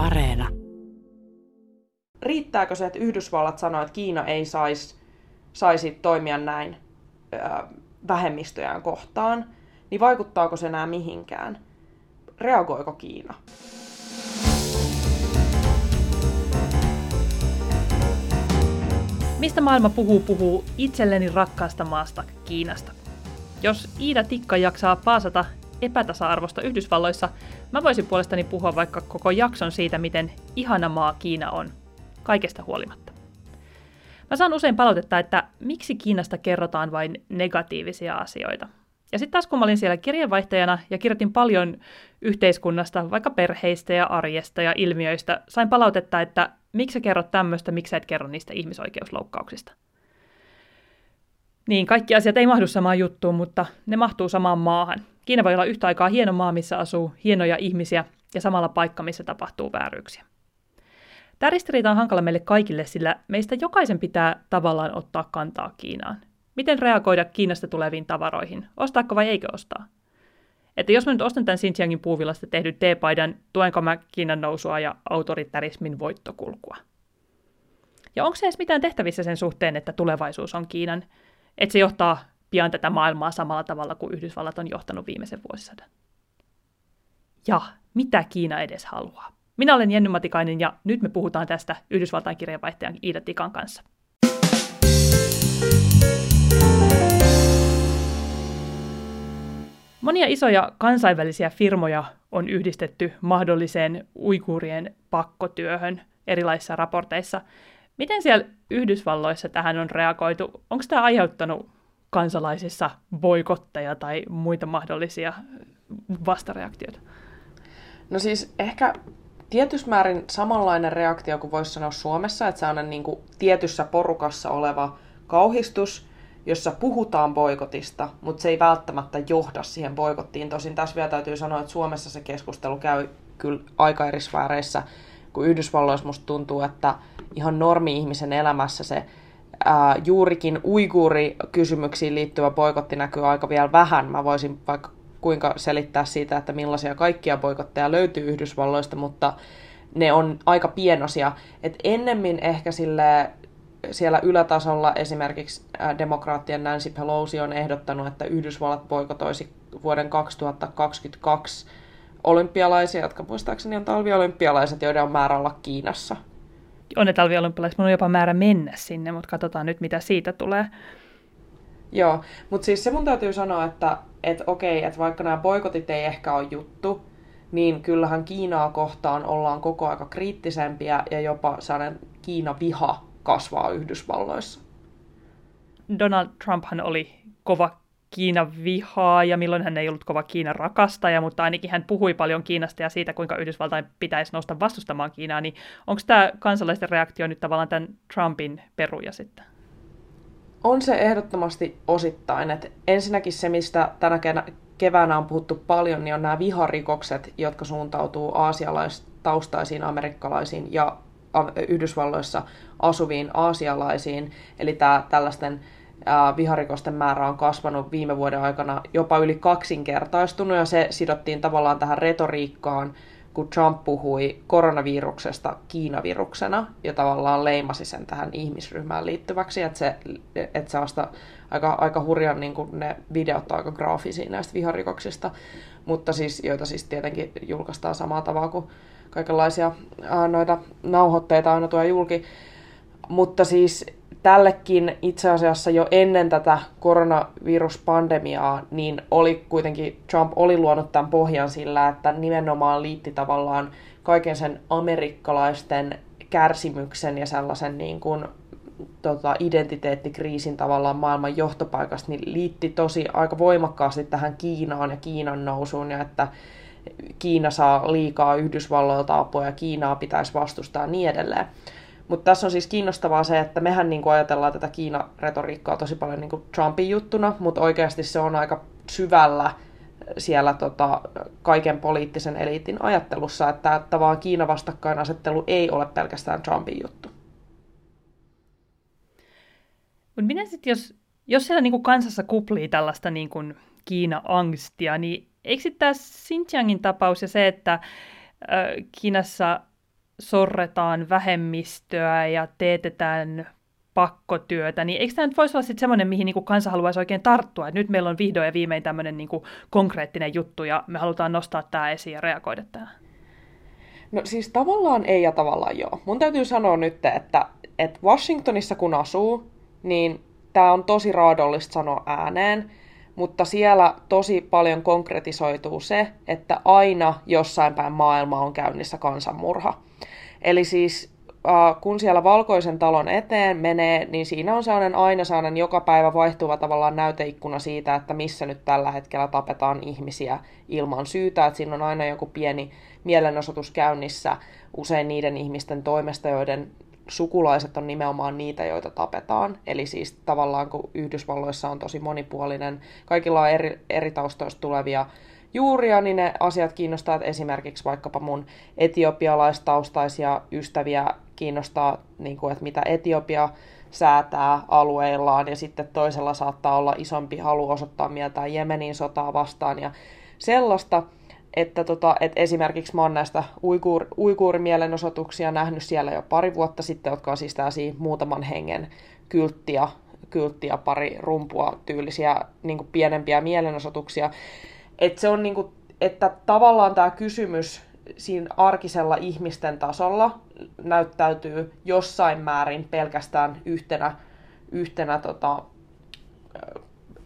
Areena. Riittääkö se, että Yhdysvallat sanoo, että Kiina ei saisi saisi toimia näin ö, vähemmistöjään kohtaan, niin vaikuttaako se enää mihinkään? Reagoiko Kiina? Mistä maailma puhuu, puhuu itselleni rakkaasta maasta Kiinasta. Jos Iida Tikka jaksaa paasata epätasa-arvosta Yhdysvalloissa, mä voisin puolestani puhua vaikka koko jakson siitä, miten ihana maa Kiina on, kaikesta huolimatta. Mä saan usein palautetta, että miksi Kiinasta kerrotaan vain negatiivisia asioita. Ja sitten taas kun mä olin siellä kirjeenvaihtajana ja kirjoitin paljon yhteiskunnasta, vaikka perheistä ja arjesta ja ilmiöistä, sain palautetta, että miksi sä kerrot tämmöistä, miksi sä et kerro niistä ihmisoikeusloukkauksista. Niin, kaikki asiat ei mahdu samaan juttuun, mutta ne mahtuu samaan maahan. Kiina voi olla yhtä aikaa hieno maa, missä asuu hienoja ihmisiä ja samalla paikka, missä tapahtuu vääryyksiä. Tämä ristiriita on hankala meille kaikille, sillä meistä jokaisen pitää tavallaan ottaa kantaa Kiinaan. Miten reagoida Kiinasta tuleviin tavaroihin? Ostaako vai eikö ostaa? Että jos mä nyt ostan tämän Xinjiangin puuvillasta tehdyn teepaidan, tuenko mä Kiinan nousua ja autoritarismin voittokulkua? Ja onko se edes mitään tehtävissä sen suhteen, että tulevaisuus on Kiinan? Että se johtaa pian tätä maailmaa samalla tavalla kuin Yhdysvallat on johtanut viimeisen vuosisadan. Ja mitä Kiina edes haluaa? Minä olen Jenny Matikainen ja nyt me puhutaan tästä Yhdysvaltain kirjeenvaihtajan Iida Tikan kanssa. Monia isoja kansainvälisiä firmoja on yhdistetty mahdolliseen uikuurien pakkotyöhön erilaisissa raporteissa. Miten siellä Yhdysvalloissa tähän on reagoitu? Onko tämä aiheuttanut kansalaisissa boikotteja tai muita mahdollisia vastareaktioita? No siis ehkä tietyssä määrin samanlainen reaktio kuin voisi sanoa Suomessa, että se on niin kuin tietyssä porukassa oleva kauhistus, jossa puhutaan boikotista, mutta se ei välttämättä johda siihen boikottiin. Tosin tässä vielä täytyy sanoa, että Suomessa se keskustelu käy kyllä aika eri sfääreissä, kun Yhdysvalloissa musta tuntuu, että ihan normi-ihmisen elämässä se ää, juurikin uiguuri-kysymyksiin liittyvä boikotti näkyy aika vielä vähän. Mä voisin vaikka kuinka selittää siitä, että millaisia kaikkia boikotteja löytyy Yhdysvalloista, mutta ne on aika pienosia. Et ennemmin ehkä sille siellä ylätasolla esimerkiksi demokraattien Nancy Pelosi on ehdottanut, että Yhdysvallat boikotoisi vuoden 2022 olympialaisia, jotka muistaakseni on talviolympialaiset, joiden on määrä olla Kiinassa. On ne talviolympialaiset, mun on jopa määrä mennä sinne, mutta katsotaan nyt, mitä siitä tulee. Joo, mutta siis se mun täytyy sanoa, että et okei, että vaikka nämä boikotit ei ehkä ole juttu, niin kyllähän Kiinaa kohtaan ollaan koko aika kriittisempiä ja jopa sellainen Kiina-viha kasvaa Yhdysvalloissa. Donald Trumphan oli kova Kiinan vihaa ja milloin hän ei ollut kova Kiinan rakastaja, mutta ainakin hän puhui paljon Kiinasta ja siitä, kuinka Yhdysvaltain pitäisi nousta vastustamaan Kiinaa, niin onko tämä kansalaisten reaktio nyt tavallaan tämän Trumpin peruja sitten? On se ehdottomasti osittain. että ensinnäkin se, mistä tänä keväänä on puhuttu paljon, niin on nämä viharikokset, jotka suuntautuu aasialaistaustaisiin, amerikkalaisiin ja Yhdysvalloissa asuviin aasialaisiin. Eli tämä tällaisten viharikosten määrä on kasvanut viime vuoden aikana jopa yli kaksinkertaistunut ja se sidottiin tavallaan tähän retoriikkaan, kun Trump puhui koronaviruksesta Kiinaviruksena ja tavallaan leimasi sen tähän ihmisryhmään liittyväksi, että se, että se vasta aika, aika hurjan niin kuin ne videot on aika graafisia näistä viharikoksista, mutta siis, joita siis tietenkin julkaistaan samaa tavalla kuin kaikenlaisia ää, noita nauhoitteita aina tuo julki. Mutta siis tällekin itse asiassa jo ennen tätä koronaviruspandemiaa, niin oli kuitenkin, Trump oli luonut tämän pohjan sillä, että nimenomaan liitti tavallaan kaiken sen amerikkalaisten kärsimyksen ja sellaisen niin kuin, tota, identiteettikriisin tavallaan maailman johtopaikasta, niin liitti tosi aika voimakkaasti tähän Kiinaan ja Kiinan nousuun ja että Kiina saa liikaa Yhdysvalloilta apua ja Kiinaa pitäisi vastustaa ja niin edelleen. Mutta tässä on siis kiinnostavaa se, että mehän niin kuin ajatellaan tätä Kiina-retoriikkaa tosi paljon niin kuin Trumpin juttuna, mutta oikeasti se on aika syvällä siellä tota, kaiken poliittisen eliitin ajattelussa, että, vaan Kiina vastakkainasettelu ei ole pelkästään Trumpin juttu. Mutta minä sitten, jos, jos siellä niin kuin kansassa kuplii tällaista niin kuin Kiina-angstia, niin eikö sitten tämä Xinjiangin tapaus ja se, että äh, Kiinassa sorretaan vähemmistöä ja teetetään pakkotyötä, niin eikö tämä nyt voisi olla sitten semmoinen, mihin niin kansa haluaisi oikein tarttua, että nyt meillä on vihdoin ja viimein tämmöinen niin konkreettinen juttu ja me halutaan nostaa tämä esiin ja reagoida tähän? No siis tavallaan ei ja tavallaan joo. Mun täytyy sanoa nyt, että, että Washingtonissa kun asuu, niin tämä on tosi raadollista sanoa ääneen, mutta siellä tosi paljon konkretisoituu se, että aina jossain päin maailmaa on käynnissä kansanmurha. Eli siis kun siellä valkoisen talon eteen menee, niin siinä on sellainen aina sellainen joka päivä vaihtuva tavallaan näyteikkuna siitä, että missä nyt tällä hetkellä tapetaan ihmisiä ilman syytä. Että siinä on aina joku pieni mielenosoitus käynnissä usein niiden ihmisten toimesta, joiden sukulaiset on nimenomaan niitä, joita tapetaan. Eli siis tavallaan kun Yhdysvalloissa on tosi monipuolinen, kaikilla on eri, eri taustoista tulevia juuria, niin ne asiat kiinnostaa esimerkiksi vaikkapa mun etiopialaistaustaisia ystäviä kiinnostaa, niin kuin, että mitä Etiopia säätää alueillaan, ja sitten toisella saattaa olla isompi halu osoittaa mieltä Jemenin sotaa vastaan, ja sellaista, että, tota, että esimerkiksi mä oon näistä uikuur, uikuurimielenosoituksia nähnyt siellä jo pari vuotta sitten, jotka on siis tällaisia muutaman hengen kylttiä, kylttiä pari rumpua tyylisiä niin pienempiä mielenosoituksia. Että se on niin kuin, että tavallaan tämä kysymys siinä arkisella ihmisten tasolla näyttäytyy jossain määrin pelkästään yhtenä, yhtenä tota,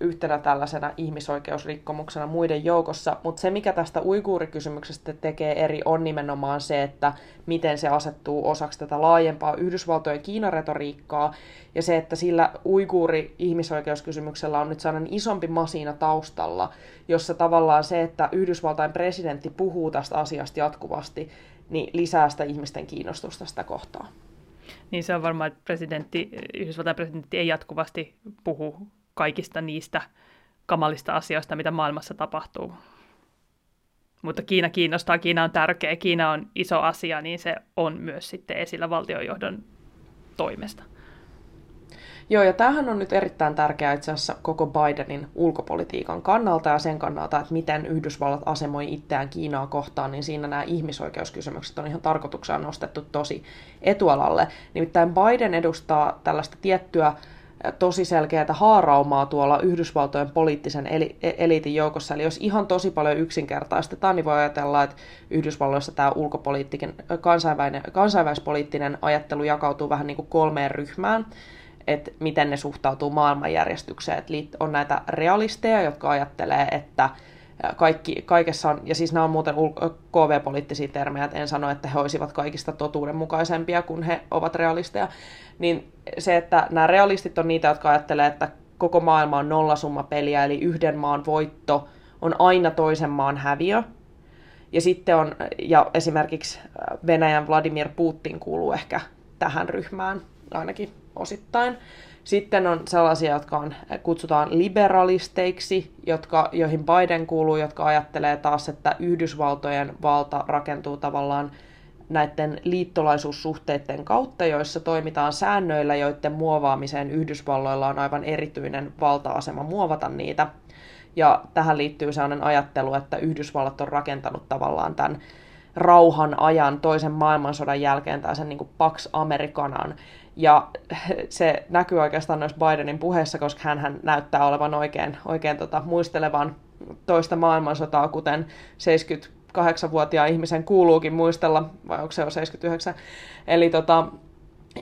yhtenä tällaisena ihmisoikeusrikkomuksena muiden joukossa, mutta se mikä tästä uiguurikysymyksestä tekee eri on nimenomaan se, että miten se asettuu osaksi tätä laajempaa Yhdysvaltojen Kiinaretoriikkaa ja se, että sillä uiguuri-ihmisoikeuskysymyksellä on nyt sellainen isompi masina taustalla, jossa tavallaan se, että Yhdysvaltain presidentti puhuu tästä asiasta jatkuvasti, niin lisää sitä ihmisten kiinnostusta sitä kohtaa. Niin se on varmaan, että presidentti, Yhdysvaltain presidentti ei jatkuvasti puhu kaikista niistä kamalista asioista, mitä maailmassa tapahtuu. Mutta Kiina kiinnostaa, Kiina on tärkeä, Kiina on iso asia, niin se on myös sitten esillä valtionjohdon toimesta. Joo, ja tämähän on nyt erittäin tärkeää itse asiassa koko Bidenin ulkopolitiikan kannalta ja sen kannalta, että miten Yhdysvallat asemoi itseään Kiinaa kohtaan, niin siinä nämä ihmisoikeuskysymykset on ihan tarkoituksena nostettu tosi etualalle. Nimittäin Biden edustaa tällaista tiettyä tosi selkeää haaraumaa tuolla Yhdysvaltojen poliittisen eli- e-, eliitin joukossa. Eli jos ihan tosi paljon yksinkertaistetaan, niin voi ajatella, että Yhdysvalloissa tämä ulkopoliittinen, kansainvälinen, kansainvälispoliittinen ajattelu jakautuu vähän niin kuin kolmeen ryhmään että miten ne suhtautuu maailmanjärjestykseen. Että on näitä realisteja, jotka ajattelee, että kaikki, kaikessa on, ja siis nämä on muuten KV-poliittisia termejä, että en sano, että he olisivat kaikista totuudenmukaisempia, kun he ovat realisteja, niin se, että nämä realistit on niitä, jotka ajattelee, että koko maailma on nollasumma peliä, eli yhden maan voitto on aina toisen maan häviö. Ja sitten on, ja esimerkiksi Venäjän Vladimir Putin kuuluu ehkä tähän ryhmään ainakin osittain. Sitten on sellaisia, jotka on, kutsutaan liberalisteiksi, jotka, joihin Biden kuuluu, jotka ajattelee taas, että Yhdysvaltojen valta rakentuu tavallaan näiden liittolaisuussuhteiden kautta, joissa toimitaan säännöillä, joiden muovaamiseen Yhdysvalloilla on aivan erityinen valta-asema muovata niitä. Ja tähän liittyy sellainen ajattelu, että Yhdysvallat on rakentanut tavallaan tämän rauhan ajan toisen maailmansodan jälkeen tai sen niin kuin Pax Americanan, ja se näkyy oikeastaan noissa Bidenin puheissa, koska hän näyttää olevan oikein, oikein tota, muistelevan toista maailmansotaa, kuten 78-vuotiaan ihmisen kuuluukin muistella, vai onko se jo 79. Eli, tota,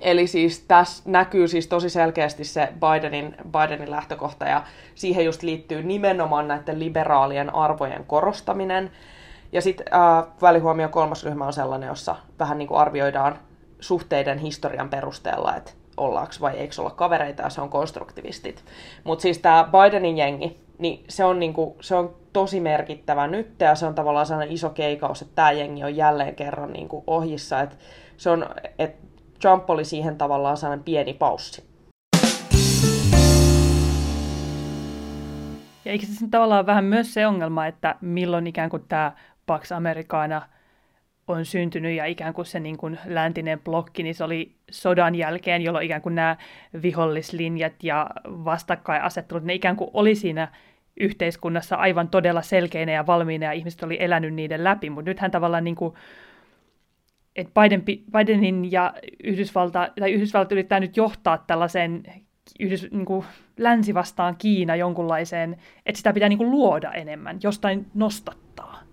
eli siis tässä näkyy siis tosi selkeästi se Bidenin, Bidenin lähtökohta, ja siihen just liittyy nimenomaan näiden liberaalien arvojen korostaminen. Ja sitten äh, välihuomio kolmas ryhmä on sellainen, jossa vähän niin kuin arvioidaan suhteiden historian perusteella, että ollaanko vai eikö olla kavereita, ja se on konstruktivistit. Mutta siis tämä Bidenin jengi, niin se on, niinku, se on tosi merkittävä nyt, ja se on tavallaan sellainen iso keikaus, että tämä jengi on jälleen kerran niinku ohjissa, että se on, että Trump oli siihen tavallaan sellainen pieni paussi. Ja eikö se tavallaan vähän myös se ongelma, että milloin ikään kuin tämä Pax Americana – on syntynyt ja ikään kuin se niin kuin läntinen blokki, niin se oli sodan jälkeen, jolloin ikään kuin nämä vihollislinjat ja vastakkainasettelut, ne ikään kuin oli siinä yhteiskunnassa aivan todella selkeinä ja valmiina ja ihmiset oli elänyt niiden läpi, mutta nythän tavallaan niin kuin että Biden, Bidenin ja Yhdysvalta, tai Yhdysvalta yrittää nyt johtaa tällaiseen Yhdys, niin kuin länsi vastaan Kiina jonkunlaiseen, että sitä pitää niin kuin luoda enemmän, jostain nostattaa.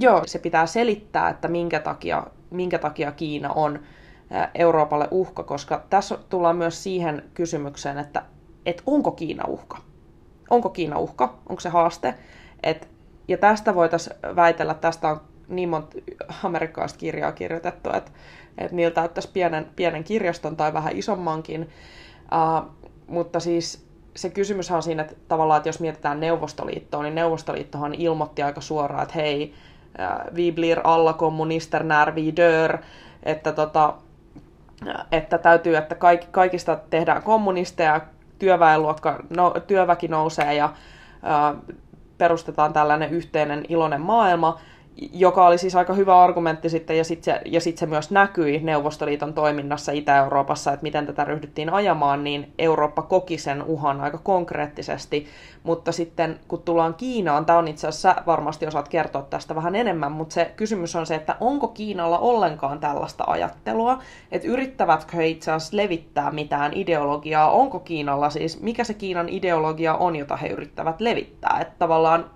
Joo, se pitää selittää, että minkä takia, minkä takia Kiina on Euroopalle uhka, koska tässä tullaan myös siihen kysymykseen, että, että onko Kiina uhka? Onko Kiina uhka? Onko se haaste? Et, ja tästä voitaisiin väitellä, tästä on niin monta amerikkalaista kirjaa kirjoitettu, että, että niiltä täyttäisi pienen, pienen kirjaston tai vähän isommankin. Uh, mutta siis se kysymys on siinä, että tavallaan, että jos mietitään Neuvostoliittoa, niin Neuvostoliittohan ilmoitti aika suoraan, että hei, vi blir alla kommunister när vi dör, että, tota, että täytyy, että kaik, kaikista tehdään kommunisteja, työväenluokka, no, työväki nousee ja uh, perustetaan tällainen yhteinen iloinen maailma, joka oli siis aika hyvä argumentti sitten, ja sitten se, ja sit se myös näkyi Neuvostoliiton toiminnassa Itä-Euroopassa, että miten tätä ryhdyttiin ajamaan, niin Eurooppa koki sen uhan aika konkreettisesti. Mutta sitten kun tullaan Kiinaan, tämä on itse asiassa, varmasti osaat kertoa tästä vähän enemmän, mutta se kysymys on se, että onko Kiinalla ollenkaan tällaista ajattelua, että yrittävätkö he itse asiassa levittää mitään ideologiaa, onko Kiinalla siis, mikä se Kiinan ideologia on, jota he yrittävät levittää, että tavallaan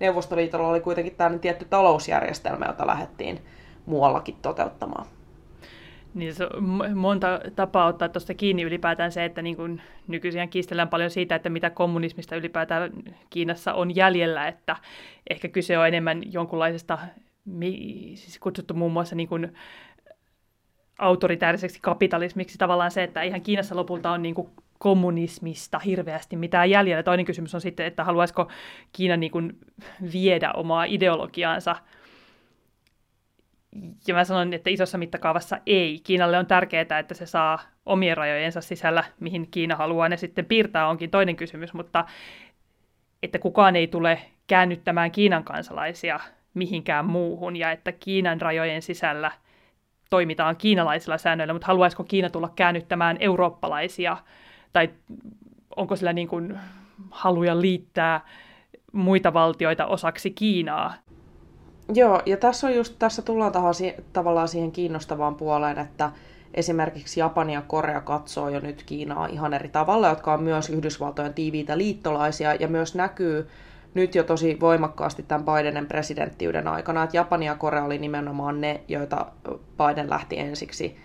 Neuvostoliitolla oli kuitenkin tämmöinen tietty talousjärjestelmä, jota lähdettiin muuallakin toteuttamaan. Niin se on monta tapaa ottaa tuosta kiinni ylipäätään se, että niin kun nykyisin kiistellään paljon siitä, että mitä kommunismista ylipäätään Kiinassa on jäljellä, että ehkä kyse on enemmän jonkunlaisesta, siis kutsuttu muun muassa niin kun autoritääriseksi kapitalismiksi tavallaan se, että ihan Kiinassa lopulta on niin kuin kommunismista hirveästi mitään jäljellä. Toinen kysymys on sitten, että haluaisiko Kiina niin kuin viedä omaa ideologiaansa. Ja mä sanon, että isossa mittakaavassa ei. Kiinalle on tärkeää, että se saa omien rajojensa sisällä, mihin Kiina haluaa ne sitten piirtää, onkin toinen kysymys, mutta että kukaan ei tule käännyttämään Kiinan kansalaisia mihinkään muuhun, ja että Kiinan rajojen sisällä toimitaan kiinalaisilla säännöillä, mutta haluaisiko Kiina tulla käännyttämään eurooppalaisia tai onko sillä niin kuin haluja liittää muita valtioita osaksi Kiinaa? Joo, ja tässä, on just, tässä tullaan tahan, tavallaan siihen kiinnostavaan puoleen, että esimerkiksi Japani ja Korea katsoo jo nyt Kiinaa ihan eri tavalla, jotka on myös Yhdysvaltojen tiiviitä liittolaisia, ja myös näkyy nyt jo tosi voimakkaasti tämän Bidenin presidenttiyden aikana, että Japani ja Korea oli nimenomaan ne, joita Biden lähti ensiksi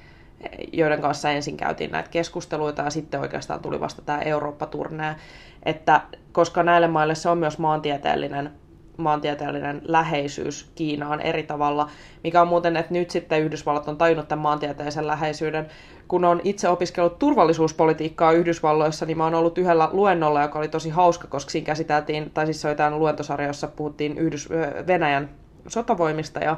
joiden kanssa ensin käytiin näitä keskusteluita ja sitten oikeastaan tuli vasta tämä Eurooppa-turnee, että koska näille maille se on myös maantieteellinen maantieteellinen läheisyys Kiinaan eri tavalla, mikä on muuten, että nyt sitten Yhdysvallat on tajunnut tämän maantieteellisen läheisyyden. Kun on itse opiskellut turvallisuuspolitiikkaa Yhdysvalloissa, niin mä oon ollut yhdellä luennolla, joka oli tosi hauska, koska siinä käsiteltiin, tai siis se oli luentosarja, jossa puhuttiin Yhdys- Venäjän sotavoimista, ja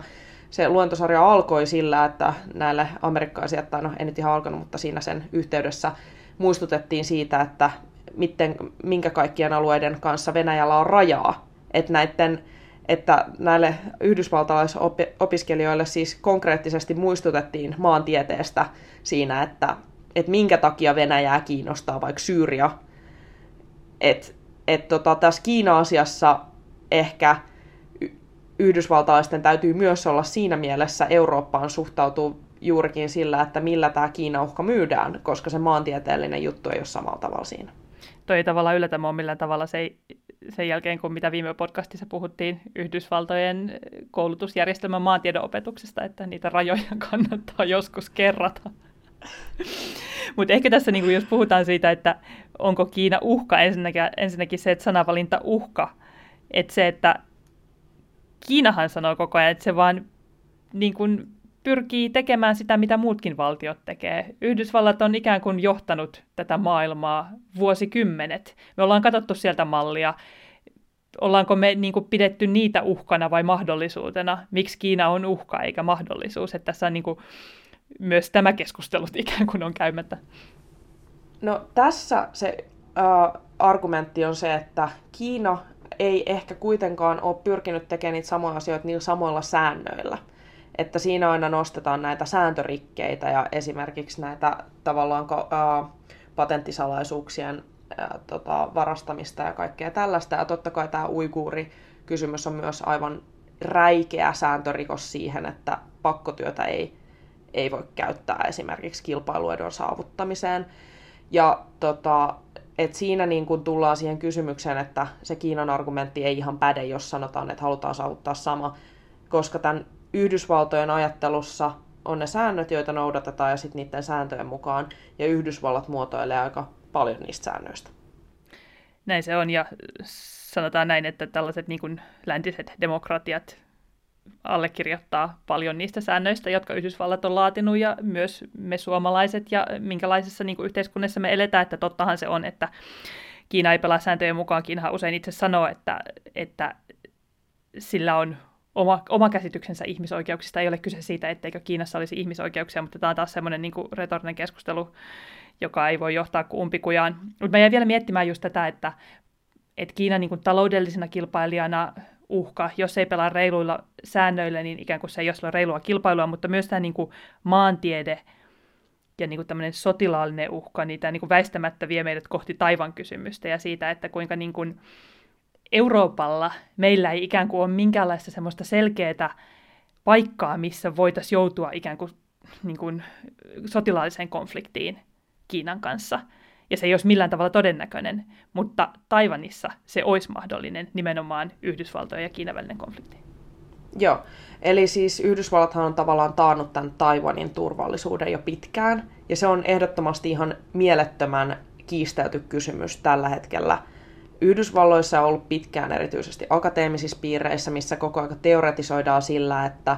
se luentosarja alkoi sillä, että näille amerikkalaisille, tai no ei nyt ihan alkanut, mutta siinä sen yhteydessä muistutettiin siitä, että miten, minkä kaikkien alueiden kanssa Venäjällä on rajaa. Että näiden että näille yhdysvaltalaisopiskelijoille siis konkreettisesti muistutettiin maantieteestä siinä, että, että minkä takia Venäjää kiinnostaa vaikka Syyria. Että et tota, tässä Kiina-asiassa ehkä yhdysvaltalaisten täytyy myös olla siinä mielessä Eurooppaan suhtautuu juurikin sillä, että millä tämä Kiina-uhka myydään, koska se maantieteellinen juttu ei ole samalla tavalla siinä. Toi ei tavallaan yllätä mua millään tavalla se ei, sen jälkeen, kun mitä viime podcastissa puhuttiin Yhdysvaltojen koulutusjärjestelmän maantiedon opetuksesta, että niitä rajoja kannattaa joskus kerrata. Mutta ehkä tässä, niin jos puhutaan siitä, että onko Kiina uhka, ensinnäkin, ensinnäkin se, että sanavalinta uhka, että se, että Kiinahan sanoo koko ajan, että se vaan niin kuin pyrkii tekemään sitä, mitä muutkin valtiot tekee. Yhdysvallat on ikään kuin johtanut tätä maailmaa vuosikymmenet. Me ollaan katsottu sieltä mallia. Ollaanko me niin kuin, pidetty niitä uhkana vai mahdollisuutena? Miksi Kiina on uhka eikä mahdollisuus? Että tässä on niin kuin, myös tämä keskustelut ikään kuin on käymättä. No tässä se äh, argumentti on se, että Kiina ei ehkä kuitenkaan ole pyrkinyt tekemään niitä samoja asioita niillä samoilla säännöillä. Että siinä aina nostetaan näitä sääntörikkeitä ja esimerkiksi näitä tavallaan ää, patenttisalaisuuksien ää, tota, varastamista ja kaikkea tällaista. Ja totta kai tämä uiguuri kysymys on myös aivan räikeä sääntörikos siihen, että pakkotyötä ei, ei voi käyttää esimerkiksi kilpailuedon saavuttamiseen. Ja tota, et siinä niin kun tullaan siihen kysymykseen, että se Kiinan argumentti ei ihan päde, jos sanotaan, että halutaan saavuttaa sama, koska tämän Yhdysvaltojen ajattelussa on ne säännöt, joita noudatetaan, ja sitten niiden sääntöjen mukaan, ja Yhdysvallat muotoilee aika paljon niistä säännöistä. Näin se on, ja sanotaan näin, että tällaiset niin kuin läntiset demokratiat allekirjoittaa paljon niistä säännöistä, jotka Yhdysvallat on laatinut, ja myös me suomalaiset, ja minkälaisessa niin kuin yhteiskunnassa me eletään, että tottahan se on, että Kiina ei pelaa sääntöjen mukaan. Kiinahan usein itse sanoo, että, että sillä on oma, oma käsityksensä ihmisoikeuksista. Ei ole kyse siitä, etteikö Kiinassa olisi ihmisoikeuksia, mutta tämä on taas semmoinen niin kuin retorinen keskustelu, joka ei voi johtaa umpikujaan. Mutta mä jäin vielä miettimään just tätä, että, että Kiina niin kuin taloudellisena kilpailijana uhka, jos ei pelaa reiluilla säännöillä, niin ikään kuin se ei ole reilua kilpailua, mutta myös tämä niin kuin maantiede ja niin kuin tämmöinen sotilaallinen uhka, niin tämä niin kuin väistämättä vie meidät kohti taivan kysymystä ja siitä, että kuinka niin kuin Euroopalla meillä ei ikään kuin ole minkäänlaista semmoista selkeää paikkaa, missä voitaisiin joutua ikään kuin, niin kuin sotilaalliseen konfliktiin Kiinan kanssa. Ja se ei olisi millään tavalla todennäköinen, mutta Taivanissa se olisi mahdollinen nimenomaan Yhdysvaltojen ja Kiinan välinen konflikti. Joo, eli siis Yhdysvallathan on tavallaan taannut tämän Taiwanin turvallisuuden jo pitkään, ja se on ehdottomasti ihan mielettömän kiistelty kysymys tällä hetkellä – Yhdysvalloissa on ollut pitkään erityisesti akateemisissa piireissä, missä koko ajan teoretisoidaan sillä, että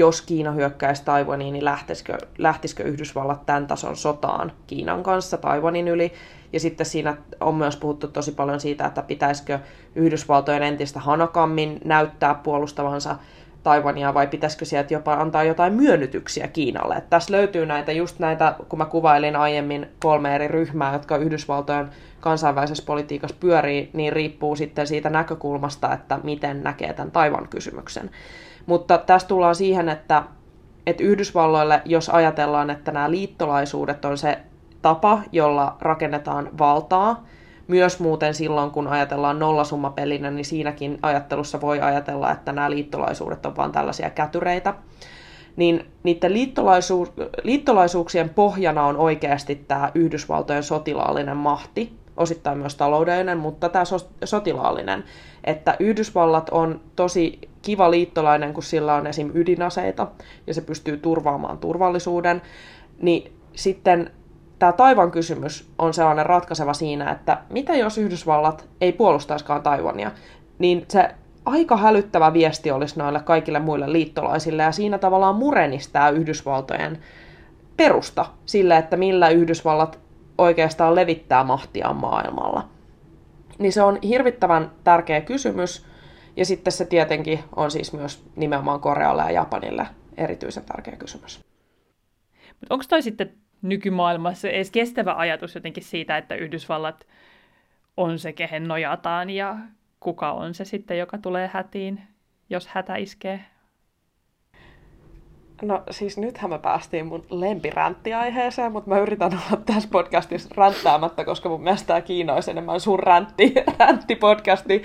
jos Kiina hyökkäisi Taiwaniin, niin lähtisikö, lähtisikö Yhdysvallat tämän tason sotaan Kiinan kanssa Taiwanin yli. Ja sitten siinä on myös puhuttu tosi paljon siitä, että pitäisikö Yhdysvaltojen entistä hanakammin näyttää puolustavansa Taiwania vai pitäisikö sieltä jopa antaa jotain myönnytyksiä Kiinalle. Että tässä löytyy näitä, just näitä, kun mä kuvailin aiemmin kolme eri ryhmää, jotka Yhdysvaltojen kansainvälisessä politiikassa pyörii, niin riippuu sitten siitä näkökulmasta, että miten näkee tämän Taivan kysymyksen. Mutta tässä tullaan siihen, että, että Yhdysvalloille, jos ajatellaan, että nämä liittolaisuudet on se tapa, jolla rakennetaan valtaa, myös muuten silloin, kun ajatellaan nollasummapelinä, niin siinäkin ajattelussa voi ajatella, että nämä liittolaisuudet on vain tällaisia kätyreitä. Niin niiden liittolaisu- liittolaisuuksien pohjana on oikeasti tämä Yhdysvaltojen sotilaallinen mahti, osittain myös taloudellinen, mutta tämä sotilaallinen. Että Yhdysvallat on tosi kiva liittolainen, kun sillä on esim. ydinaseita ja se pystyy turvaamaan turvallisuuden, niin sitten tämä Taivan kysymys on sellainen ratkaiseva siinä, että mitä jos Yhdysvallat ei puolustaiskaan Taiwania, niin se aika hälyttävä viesti olisi noille kaikille muille liittolaisille, ja siinä tavallaan murenisi tämä Yhdysvaltojen perusta sille, että millä Yhdysvallat oikeastaan levittää mahtiaan maailmalla. Niin se on hirvittävän tärkeä kysymys, ja sitten se tietenkin on siis myös nimenomaan Korealle ja Japanille erityisen tärkeä kysymys. Mutta onko toi sitten nykymaailmassa edes kestävä ajatus jotenkin siitä, että Yhdysvallat on se, kehen nojataan ja kuka on se sitten, joka tulee hätiin, jos hätä iskee? No siis nythän me päästiin mun lempiränttiaiheeseen, mutta mä yritän olla tässä podcastissa ränttäämättä, koska mun mielestä tämä Kiina olisi enemmän sun räntti, ränttipodcasti.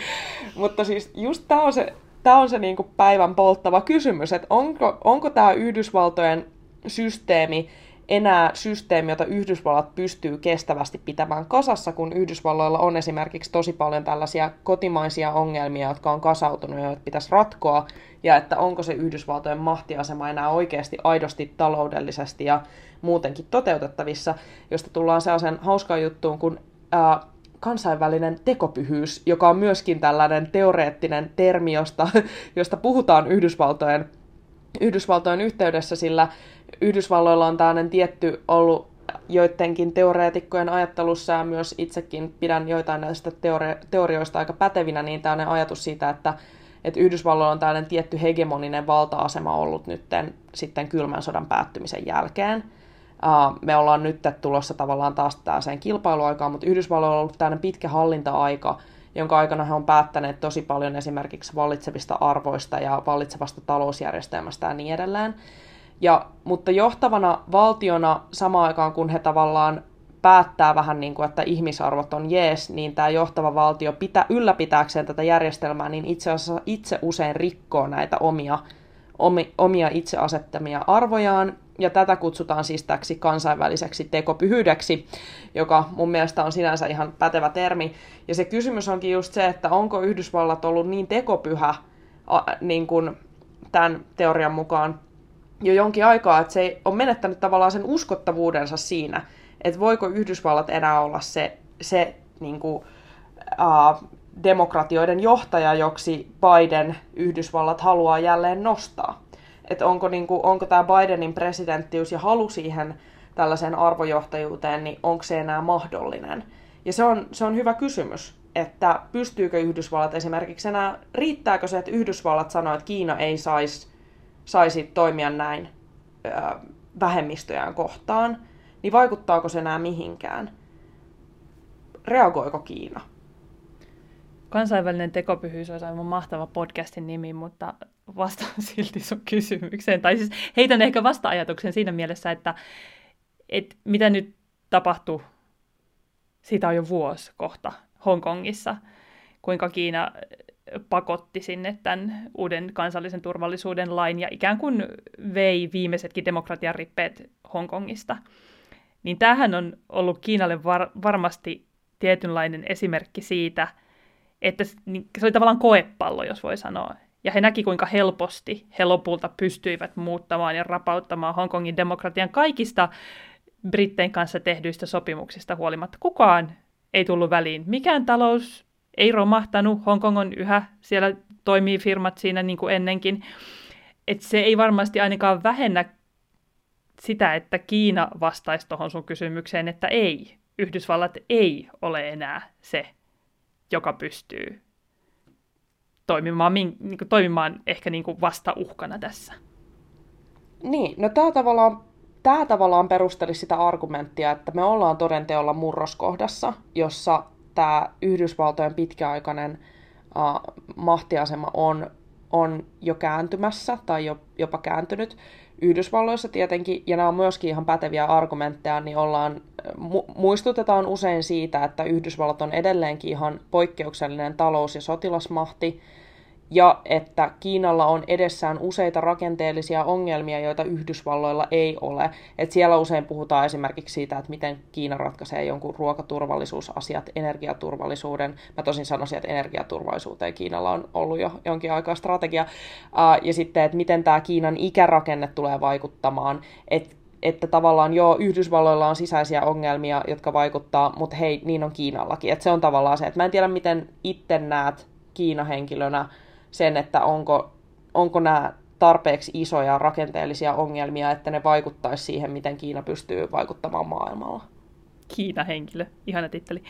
Mutta siis just tämä on se, tää on se niinku päivän polttava kysymys, että onko, onko tämä Yhdysvaltojen systeemi enää systeemi, jota Yhdysvallat pystyy kestävästi pitämään kasassa, kun Yhdysvalloilla on esimerkiksi tosi paljon tällaisia kotimaisia ongelmia, jotka on kasautunut ja joita pitäisi ratkoa, ja että onko se Yhdysvaltojen mahtiasema enää oikeasti aidosti taloudellisesti ja muutenkin toteutettavissa, josta tullaan sellaisen hauskaan juttuun, kun ää, kansainvälinen tekopyhyys, joka on myöskin tällainen teoreettinen termi, josta, josta puhutaan Yhdysvaltojen, Yhdysvaltojen yhteydessä, sillä Yhdysvalloilla on tämmöinen tietty ollut joidenkin teoreetikkojen ajattelussa ja myös itsekin pidän joitain näistä teori- teorioista aika pätevinä, niin tämmöinen ajatus siitä, että, että Yhdysvalloilla on tällainen tietty hegemoninen valta-asema ollut nytten sitten kylmän sodan päättymisen jälkeen. Me ollaan nyt tulossa tavallaan taas tällaiseen kilpailuaikaan, mutta Yhdysvalloilla on ollut tällainen pitkä hallinta-aika, jonka aikana he on päättäneet tosi paljon esimerkiksi vallitsevista arvoista ja vallitsevasta talousjärjestelmästä ja niin edelleen. Ja, mutta johtavana valtiona samaan aikaan, kun he tavallaan päättää vähän niin kuin, että ihmisarvot on jees, niin tämä johtava valtio pitä, ylläpitääkseen tätä järjestelmää, niin itse asiassa itse usein rikkoo näitä omia, omi, omia itse asettamia arvojaan, ja tätä kutsutaan siis täksi kansainväliseksi tekopyhyydeksi, joka mun mielestä on sinänsä ihan pätevä termi. Ja se kysymys onkin just se, että onko Yhdysvallat ollut niin tekopyhä a, niin kuin tämän teorian mukaan jo jonkin aikaa, että se on menettänyt tavallaan sen uskottavuudensa siinä, että voiko Yhdysvallat enää olla se, se niin kuin, uh, demokratioiden johtaja, joksi Biden Yhdysvallat haluaa jälleen nostaa. Että onko, niin kuin, onko tämä Bidenin presidenttiys ja halu siihen tällaiseen arvojohtajuuteen, niin onko se enää mahdollinen? Ja se on, se on hyvä kysymys, että pystyykö Yhdysvallat esimerkiksi enää, riittääkö se, että Yhdysvallat sanoo, että Kiina ei saisi saisi toimia näin ö, vähemmistöjään kohtaan, niin vaikuttaako se enää mihinkään? Reagoiko Kiina? Kansainvälinen tekopyhyys olisi aivan mahtava podcastin nimi, mutta vastaan silti sun kysymykseen. Tai siis heitän ehkä vasta-ajatuksen siinä mielessä, että, että mitä nyt tapahtuu, siitä on jo vuosi kohta Hongkongissa, kuinka Kiina pakotti sinne tämän uuden kansallisen turvallisuuden lain ja ikään kuin vei viimeisetkin demokratian rippeet Hongkongista. Niin tämähän on ollut Kiinalle var- varmasti tietynlainen esimerkki siitä, että niin se oli tavallaan koepallo, jos voi sanoa. Ja he näki, kuinka helposti he lopulta pystyivät muuttamaan ja rapauttamaan Hongkongin demokratian kaikista Brittein kanssa tehdyistä sopimuksista huolimatta. Kukaan ei tullut väliin. Mikään talous ei romahtanut. Hongkong on yhä, siellä toimii firmat siinä niin kuin ennenkin. Et se ei varmasti ainakaan vähennä sitä, että Kiina vastaisi tuohon sun kysymykseen, että ei, Yhdysvallat ei ole enää se, joka pystyy toimimaan, niin kuin, toimimaan ehkä niin kuin vasta uhkana tässä. Niin, no tämä tavallaan, tämä tavallaan perusteli sitä argumenttia, että me ollaan todenteolla murroskohdassa, jossa tämä Yhdysvaltojen pitkäaikainen uh, mahtiasema on, on jo kääntymässä tai jo, jopa kääntynyt. Yhdysvalloissa tietenkin, ja nämä on myöskin ihan päteviä argumentteja, niin ollaan, mu- muistutetaan usein siitä, että Yhdysvallat on edelleenkin ihan poikkeuksellinen talous- ja sotilasmahti, ja että Kiinalla on edessään useita rakenteellisia ongelmia, joita Yhdysvalloilla ei ole. Et siellä usein puhutaan esimerkiksi siitä, että miten Kiina ratkaisee jonkun ruokaturvallisuusasiat, energiaturvallisuuden. Mä tosin sanoisin, että energiaturvallisuuteen Kiinalla on ollut jo jonkin aikaa strategia. Ja sitten, että miten tämä Kiinan ikärakenne tulee vaikuttamaan. Että että tavallaan joo, Yhdysvalloilla on sisäisiä ongelmia, jotka vaikuttaa, mutta hei, niin on Kiinallakin. Että se on tavallaan se, että mä en tiedä, miten itse näet Kiina-henkilönä sen, että onko, onko nämä tarpeeksi isoja rakenteellisia ongelmia, että ne vaikuttaisi siihen, miten Kiina pystyy vaikuttamaan maailmalla. Kiina-henkilö, ihana titteli.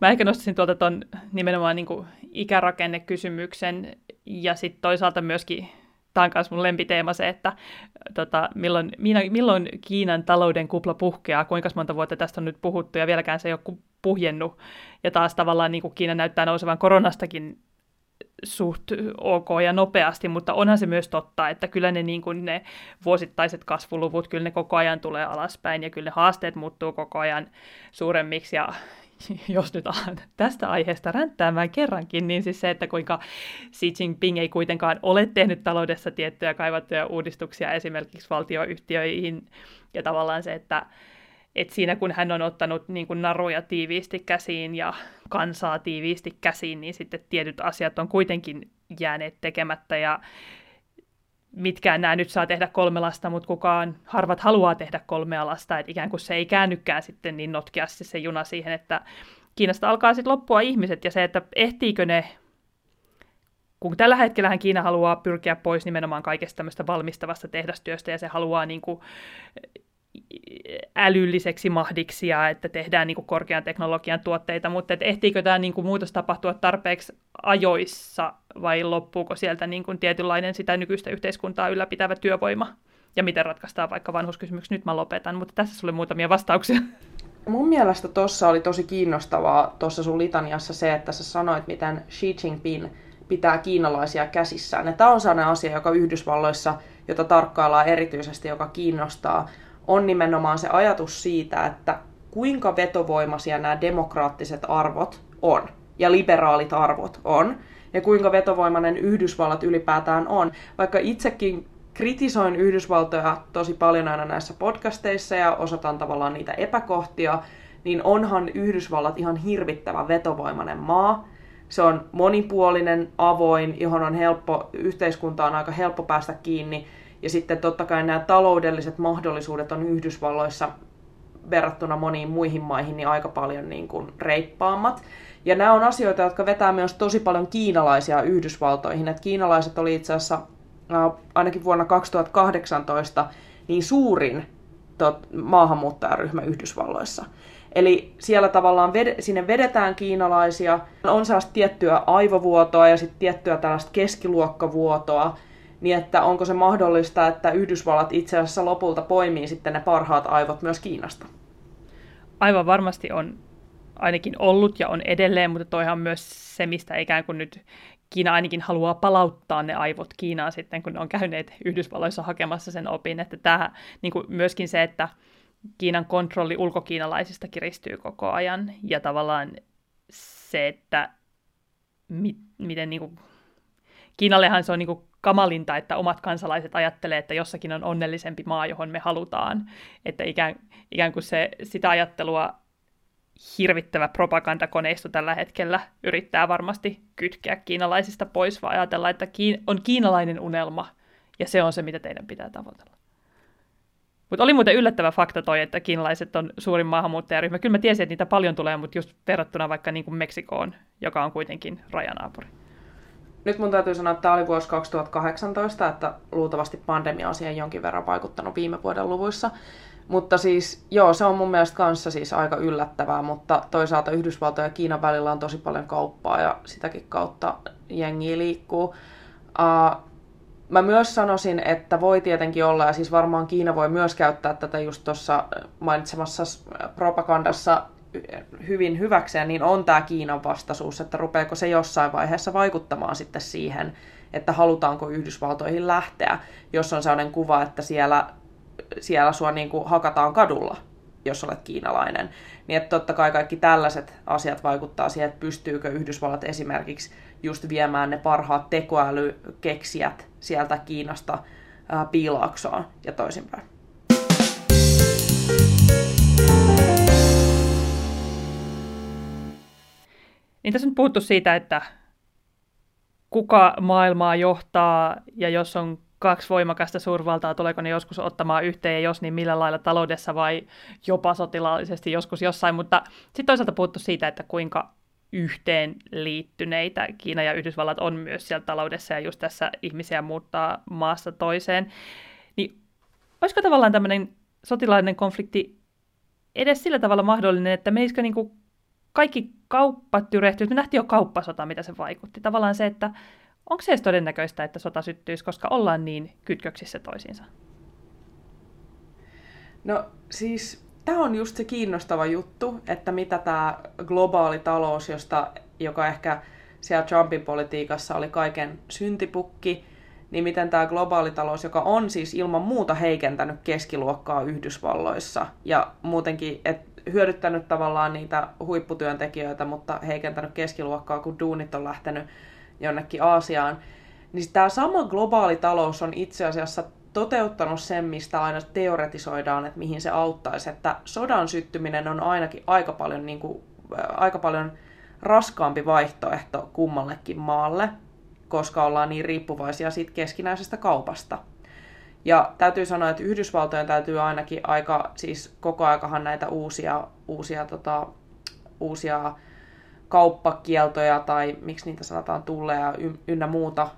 Mä ehkä nostaisin tuolta tuon nimenomaan niin ikärakennekysymyksen ja sitten toisaalta myöskin, tämä on myös mun lempiteema se, että tota, milloin, milloin Kiinan talouden kupla puhkeaa, kuinka monta vuotta tästä on nyt puhuttu ja vieläkään se ei ole puhjennut. Ja taas tavallaan niin kuin Kiina näyttää nousevan koronastakin suht ok ja nopeasti, mutta onhan se myös totta, että kyllä ne, niin kuin ne vuosittaiset kasvuluvut, kyllä ne koko ajan tulee alaspäin ja kyllä ne haasteet muuttuu koko ajan suuremmiksi. Ja jos nyt tästä aiheesta ränttäämään kerrankin, niin siis se, että kuinka Xi Jinping ei kuitenkaan ole tehnyt taloudessa tiettyjä kaivattuja uudistuksia esimerkiksi valtioyhtiöihin. Ja tavallaan se, että et siinä kun hän on ottanut niin kuin naruja tiiviisti käsiin ja kansaa tiiviisti käsiin, niin sitten tietyt asiat on kuitenkin jääneet tekemättä. Ja mitkään nämä nyt saa tehdä kolme lasta, mutta kukaan harvat haluaa tehdä kolmea lasta, että ikään kuin se ei käännykään sitten niin notkeasti se juna siihen, että Kiinasta alkaa sitten loppua ihmiset. Ja se, että ehtiikö ne kun tällä hetkellä Kiina haluaa pyrkiä pois nimenomaan kaikesta tämmöistä valmistavasta tehdastyöstä ja se haluaa niin kuin älylliseksi mahdiksi ja että tehdään niin kuin korkean teknologian tuotteita, mutta että ehtiikö tämä niin kuin muutos tapahtua tarpeeksi ajoissa vai loppuuko sieltä niin kuin tietynlainen sitä nykyistä yhteiskuntaa ylläpitävä työvoima? Ja miten ratkaistaan vaikka vanhuskysymys? Nyt mä lopetan, mutta tässä sulle muutamia vastauksia. Mun mielestä tuossa oli tosi kiinnostavaa tuossa sun litaniassa se, että sä sanoit, miten Xi Jinping pitää kiinalaisia käsissään. Tämä on sellainen asia, joka Yhdysvalloissa, jota tarkkaillaan erityisesti, joka kiinnostaa, on nimenomaan se ajatus siitä, että kuinka vetovoimaisia nämä demokraattiset arvot on ja liberaalit arvot on, ja kuinka vetovoimainen Yhdysvallat ylipäätään on. Vaikka itsekin kritisoin Yhdysvaltoja tosi paljon aina näissä podcasteissa ja osoitan tavallaan niitä epäkohtia, niin onhan Yhdysvallat ihan hirvittävä vetovoimainen maa. Se on monipuolinen, avoin, johon on helppo, yhteiskunta on aika helppo päästä kiinni. Ja sitten totta kai nämä taloudelliset mahdollisuudet on Yhdysvalloissa verrattuna moniin muihin maihin niin aika paljon niin kuin reippaammat. Ja nämä on asioita, jotka vetää myös tosi paljon kiinalaisia Yhdysvaltoihin. Et kiinalaiset oli itse asiassa ainakin vuonna 2018 niin suurin tot, maahanmuuttajaryhmä Yhdysvalloissa. Eli siellä tavallaan ved, sinne vedetään kiinalaisia, on sellaista tiettyä aivovuotoa ja sitten tiettyä tällaista keskiluokkavuotoa, niin että onko se mahdollista, että Yhdysvallat itse asiassa lopulta poimii sitten ne parhaat aivot myös Kiinasta? Aivan varmasti on ainakin ollut ja on edelleen, mutta toihan myös se, mistä ikään kuin nyt Kiina ainakin haluaa palauttaa ne aivot Kiinaan sitten, kun ne on käyneet Yhdysvalloissa hakemassa sen opin. Että tämä, niin kuin myöskin se, että Kiinan kontrolli ulkokiinalaisista kiristyy koko ajan ja tavallaan se, että mi, miten niin kuin, Kiinallehan se on niin kuin kamalinta, että omat kansalaiset ajattelee, että jossakin on onnellisempi maa, johon me halutaan. Että ikään, ikään kuin se, sitä ajattelua hirvittävä propagandakoneisto tällä hetkellä yrittää varmasti kytkeä kiinalaisista pois, vaan ajatella, että on kiinalainen unelma, ja se on se, mitä teidän pitää tavoitella. Mutta oli muuten yllättävä fakta toi, että kiinalaiset on suurin maahanmuuttajaryhmä. Kyllä mä tiesin, että niitä paljon tulee, mutta just verrattuna vaikka niin kuin Meksikoon, joka on kuitenkin rajanaapuri. Nyt mun täytyy sanoa, että tämä oli vuosi 2018, että luultavasti pandemia on siihen jonkin verran vaikuttanut viime vuoden luvuissa. Mutta siis, joo, se on mun mielestä kanssa siis aika yllättävää, mutta toisaalta Yhdysvaltojen ja Kiinan välillä on tosi paljon kauppaa ja sitäkin kautta jengi liikkuu. Uh, mä myös sanoisin, että voi tietenkin olla, ja siis varmaan Kiina voi myös käyttää tätä just tuossa mainitsemassa propagandassa hyvin hyväkseen, niin on tämä Kiinan vastaisuus, että rupeeko se jossain vaiheessa vaikuttamaan sitten siihen, että halutaanko Yhdysvaltoihin lähteä, jos on sellainen kuva, että siellä siellä sua niin kuin hakataan kadulla, jos olet kiinalainen. Niin että totta kai kaikki tällaiset asiat vaikuttaa siihen, että pystyykö Yhdysvallat esimerkiksi just viemään ne parhaat tekoälykeksijät sieltä Kiinasta piilaaksoon ja toisinpäin. Niin tässä on puhuttu siitä, että kuka maailmaa johtaa ja jos on kaksi voimakasta suurvaltaa, tuleeko ne joskus ottamaan yhteen, ja jos niin millä lailla taloudessa vai jopa sotilaallisesti joskus jossain, mutta sitten toisaalta puhuttu siitä, että kuinka yhteen liittyneitä Kiina ja Yhdysvallat on myös siellä taloudessa ja just tässä ihmisiä muuttaa maasta toiseen. Niin olisiko tavallaan tämmöinen sotilaallinen konflikti edes sillä tavalla mahdollinen, että meisikö niin kaikki kauppa tyrehtyy, me nähtiin jo kauppasota, mitä se vaikutti. Tavallaan se, että Onko se edes todennäköistä, että sota syttyisi, koska ollaan niin kytköksissä toisiinsa? No siis tämä on just se kiinnostava juttu, että mitä tämä globaali talous, josta, joka ehkä siellä Trumpin politiikassa oli kaiken syntipukki, niin miten tämä globaali talous, joka on siis ilman muuta heikentänyt keskiluokkaa Yhdysvalloissa ja muutenkin, et hyödyttänyt tavallaan niitä huipputyöntekijöitä, mutta heikentänyt keskiluokkaa, kun duunit on lähtenyt jonnekin Aasiaan, niin tämä sama globaali talous on itse asiassa toteuttanut sen, mistä aina teoretisoidaan, että mihin se auttaisi. Että sodan syttyminen on ainakin aika paljon, niin kuin, aika paljon raskaampi vaihtoehto kummallekin maalle, koska ollaan niin riippuvaisia siitä keskinäisestä kaupasta. Ja täytyy sanoa, että Yhdysvaltojen täytyy ainakin aika, siis koko aikahan näitä uusia, uusia, tota, uusia kauppakieltoja tai miksi niitä sanotaan tulleja ynnä muuta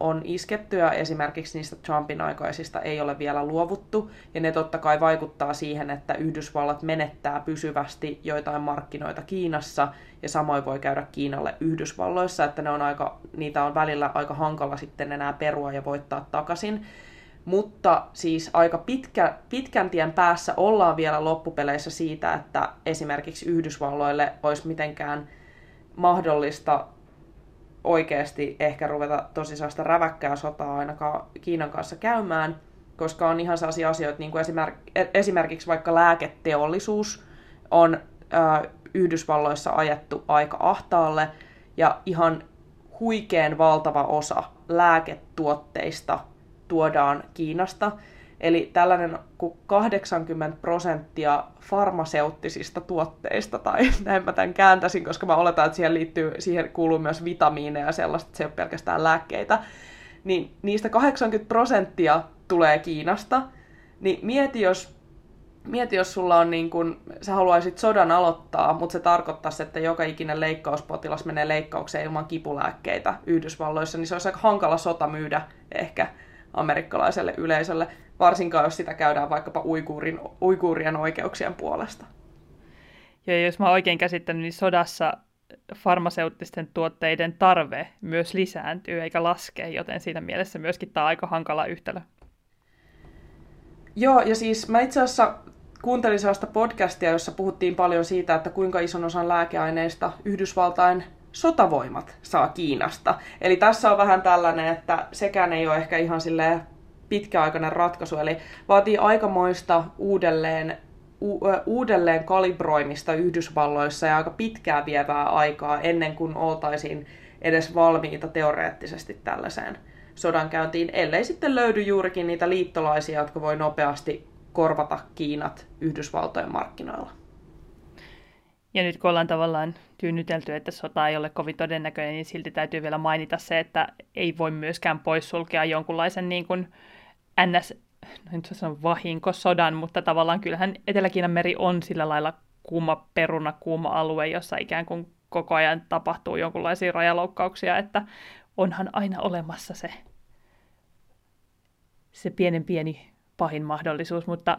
on isketty ja esimerkiksi niistä Trumpin aikaisista ei ole vielä luovuttu. Ja ne totta kai vaikuttaa siihen, että Yhdysvallat menettää pysyvästi joitain markkinoita Kiinassa ja samoin voi käydä Kiinalle Yhdysvalloissa, että ne on aika, niitä on välillä aika hankala sitten enää perua ja voittaa takaisin. Mutta siis aika pitkä, pitkän tien päässä ollaan vielä loppupeleissä siitä, että esimerkiksi Yhdysvalloille olisi mitenkään mahdollista oikeasti ehkä ruveta tosi sellaista räväkkää sotaa ainakaan Kiinan kanssa käymään, koska on ihan sellaisia asioita, niin kuin esimerk- esimerkiksi vaikka lääketeollisuus, on Yhdysvalloissa ajettu aika ahtaalle ja ihan huikeen valtava osa lääketuotteista tuodaan Kiinasta. Eli tällainen kuin 80 prosenttia farmaseuttisista tuotteista, tai näin mä tämän kääntäisin, koska mä oletan, että siihen, liittyy, siihen kuuluu myös vitamiineja ja sellaista, että se ei ole pelkästään lääkkeitä, niin niistä 80 prosenttia tulee Kiinasta, niin mieti, jos mieti, jos sulla on niin kun, sä haluaisit sodan aloittaa, mutta se tarkoittaisi, että joka ikinen leikkauspotilas menee leikkaukseen ilman kipulääkkeitä Yhdysvalloissa, niin se olisi aika hankala sota myydä ehkä amerikkalaiselle yleisölle, varsinkaan jos sitä käydään vaikkapa uikuurin, uikuurien oikeuksien puolesta. Ja jos mä oikein käsittänyt, niin sodassa farmaseuttisten tuotteiden tarve myös lisääntyy eikä laske, joten siinä mielessä myöskin tämä on aika hankala yhtälö. Joo, ja siis mä itse asiassa kuuntelin sellaista podcastia, jossa puhuttiin paljon siitä, että kuinka ison osan lääkeaineista Yhdysvaltain sotavoimat saa Kiinasta. Eli tässä on vähän tällainen, että sekään ei ole ehkä ihan silleen pitkäaikainen ratkaisu, eli vaatii aikamoista uudelleen, uudelleen kalibroimista Yhdysvalloissa ja aika pitkää vievää aikaa ennen kuin oltaisiin edes valmiita teoreettisesti tällaiseen sodankäyntiin, ellei sitten löydy juurikin niitä liittolaisia, jotka voi nopeasti korvata Kiinat Yhdysvaltojen markkinoilla. Ja nyt kun ollaan tavallaan tyynnytelty, että sota ei ole kovin todennäköinen, niin silti täytyy vielä mainita se, että ei voi myöskään poissulkea jonkunlaisen niin kuin ns. No nyt sanon vahinkosodan, mutta tavallaan kyllähän Etelä-Kiinan meri on sillä lailla kuuma peruna, kuuma alue, jossa ikään kuin koko ajan tapahtuu jonkinlaisia rajaloukkauksia, että onhan aina olemassa se, se pienen pieni pahin mahdollisuus, mutta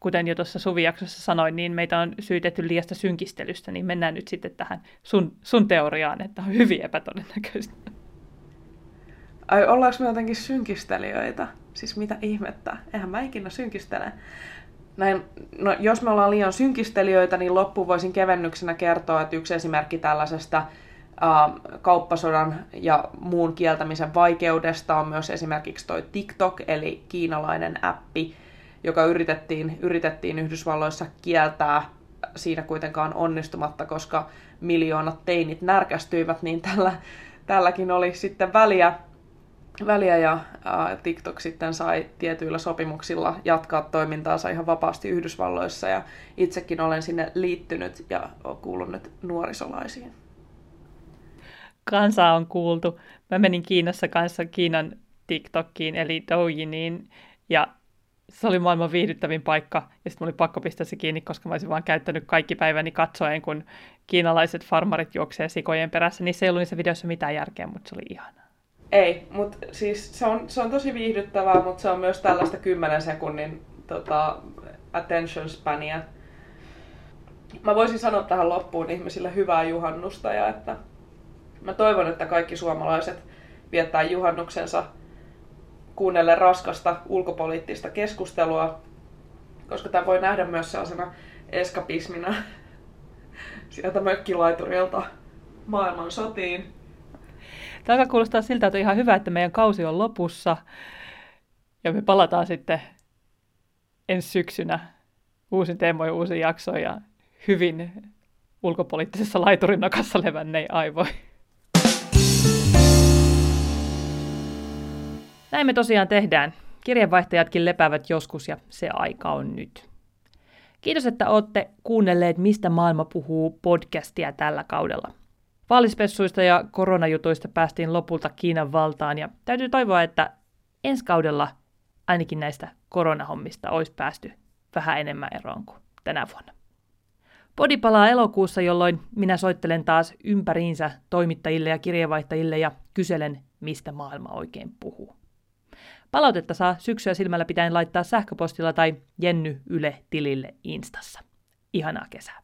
kuten jo tuossa Suvijaksossa sanoin, niin meitä on syytetty liiasta synkistelystä, niin mennään nyt sitten tähän sun, sun teoriaan, että on hyvin epätodennäköistä. Ai, ollaanko me jotenkin synkistelijöitä? Siis mitä ihmettä? Eihän mä ikinä synkistele. Näin, no, jos me ollaan liian synkistelijöitä, niin loppuun voisin kevennyksenä kertoa, että yksi esimerkki tällaisesta kauppasodan ja muun kieltämisen vaikeudesta on myös esimerkiksi toi TikTok, eli kiinalainen appi, joka yritettiin, yritettiin Yhdysvalloissa kieltää siinä kuitenkaan onnistumatta, koska miljoonat teinit närkästyivät, niin tällä, tälläkin oli sitten väliä, väliä ja ää, TikTok sitten sai tietyillä sopimuksilla jatkaa toimintaansa ihan vapaasti Yhdysvalloissa ja itsekin olen sinne liittynyt ja kuulun nyt nuorisolaisiin kansaa on kuultu. Mä menin Kiinassa kanssa Kiinan TikTokiin, eli Doujiniin, ja se oli maailman viihdyttävin paikka, ja sitten oli pakko pistää se kiinni, koska mä olisin vaan käyttänyt kaikki päiväni katsoen, kun kiinalaiset farmarit juoksee sikojen perässä. Niissä ei ollut niissä videoissa mitään järkeä, mutta se oli ihanaa. Ei, mutta siis se on, se on tosi viihdyttävää, mutta se on myös tällaista 10 sekunnin tota, attention spania. Mä voisin sanoa tähän loppuun ihmisille hyvää juhannusta ja että Mä toivon, että kaikki suomalaiset viettää juhannuksensa kuunnelle raskasta ulkopoliittista keskustelua, koska tämä voi nähdä myös sellaisena eskapismina sieltä mökkilaiturilta maailman sotiin. Tämä kuulostaa siltä, että on ihan hyvä, että meidän kausi on lopussa ja me palataan sitten ensi syksynä uusin teemoin uusin jakso ja hyvin ulkopoliittisessa laiturinokassa levännei aivoi. Näin me tosiaan tehdään. Kirjeenvaihtajatkin lepäävät joskus ja se aika on nyt. Kiitos, että olette kuunnelleet Mistä maailma puhuu podcastia tällä kaudella. Vaalispessuista ja koronajutuista päästiin lopulta Kiinan valtaan ja täytyy toivoa, että ensi kaudella ainakin näistä koronahommista olisi päästy vähän enemmän eroon kuin tänä vuonna. Podi palaa elokuussa, jolloin minä soittelen taas ympäriinsä toimittajille ja kirjeenvaihtajille ja kyselen, mistä maailma oikein puhuu. Palautetta saa syksyä silmällä pitäen laittaa sähköpostilla tai Jenny Yle tilille Instassa. Ihanaa kesää!